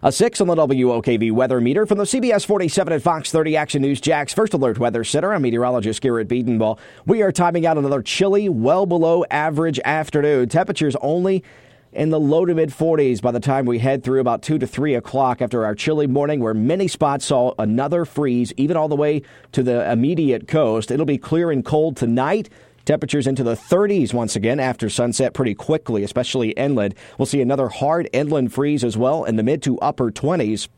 A 6 on the WOKV weather meter from the CBS 47 and Fox 30 Action News Jax First Alert Weather Center. I'm meteorologist Garrett Bedenbaugh. We are timing out another chilly, well below average afternoon. Temperatures only in the low to mid 40s by the time we head through about 2 to 3 o'clock after our chilly morning, where many spots saw another freeze, even all the way to the immediate coast. It'll be clear and cold tonight. Temperatures into the 30s once again after sunset pretty quickly, especially inland. We'll see another hard inland freeze as well in the mid to upper 20s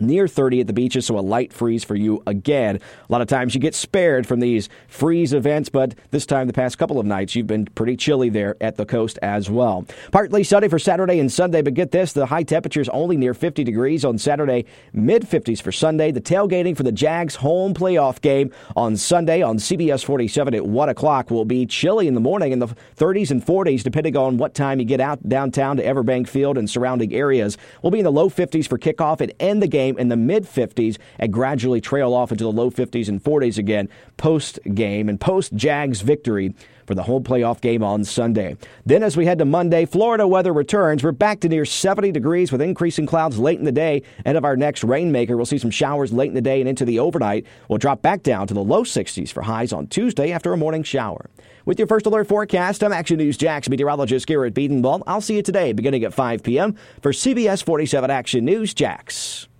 near 30 at the beaches, so a light freeze for you again. A lot of times you get spared from these freeze events, but this time, the past couple of nights, you've been pretty chilly there at the coast as well. Partly sunny for Saturday and Sunday, but get this the high temperatures only near 50 degrees on Saturday, mid 50s for Sunday. The tailgating for the Jags home playoff game on Sunday on CBS 47 at 1 o'clock will be chilly in the morning in the 30s and 40s, depending on what time you get out downtown to Everbank Field and surrounding areas. We'll be in the low 50s for kickoff and end the game game in the mid 50s and gradually trail off into the low 50s and 40s again post game and post Jags victory for the home playoff game on Sunday. Then, as we head to Monday, Florida weather returns. We're back to near 70 degrees with increasing clouds late in the day. Ahead of our next rainmaker, we'll see some showers late in the day and into the overnight. We'll drop back down to the low 60s for highs on Tuesday after a morning shower. With your first alert forecast, I'm Action News Jax meteorologist Garrett Bedenbaugh. I'll see you today beginning at 5 p.m. for CBS 47 Action News Jax.